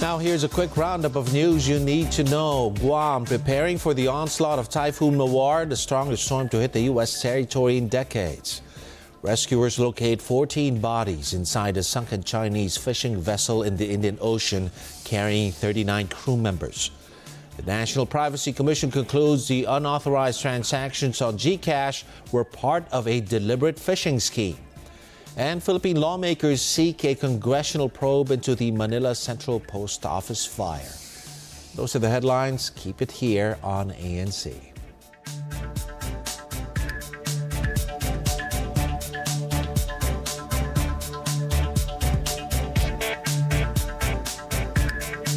Now, here's a quick roundup of news you need to know. Guam preparing for the onslaught of Typhoon Mawar, the strongest storm to hit the U.S. territory in decades. Rescuers locate 14 bodies inside a sunken Chinese fishing vessel in the Indian Ocean carrying 39 crew members. The National Privacy Commission concludes the unauthorized transactions on GCash were part of a deliberate phishing scheme. And Philippine lawmakers seek a congressional probe into the Manila Central Post Office fire. Those are the headlines. Keep it here on ANC.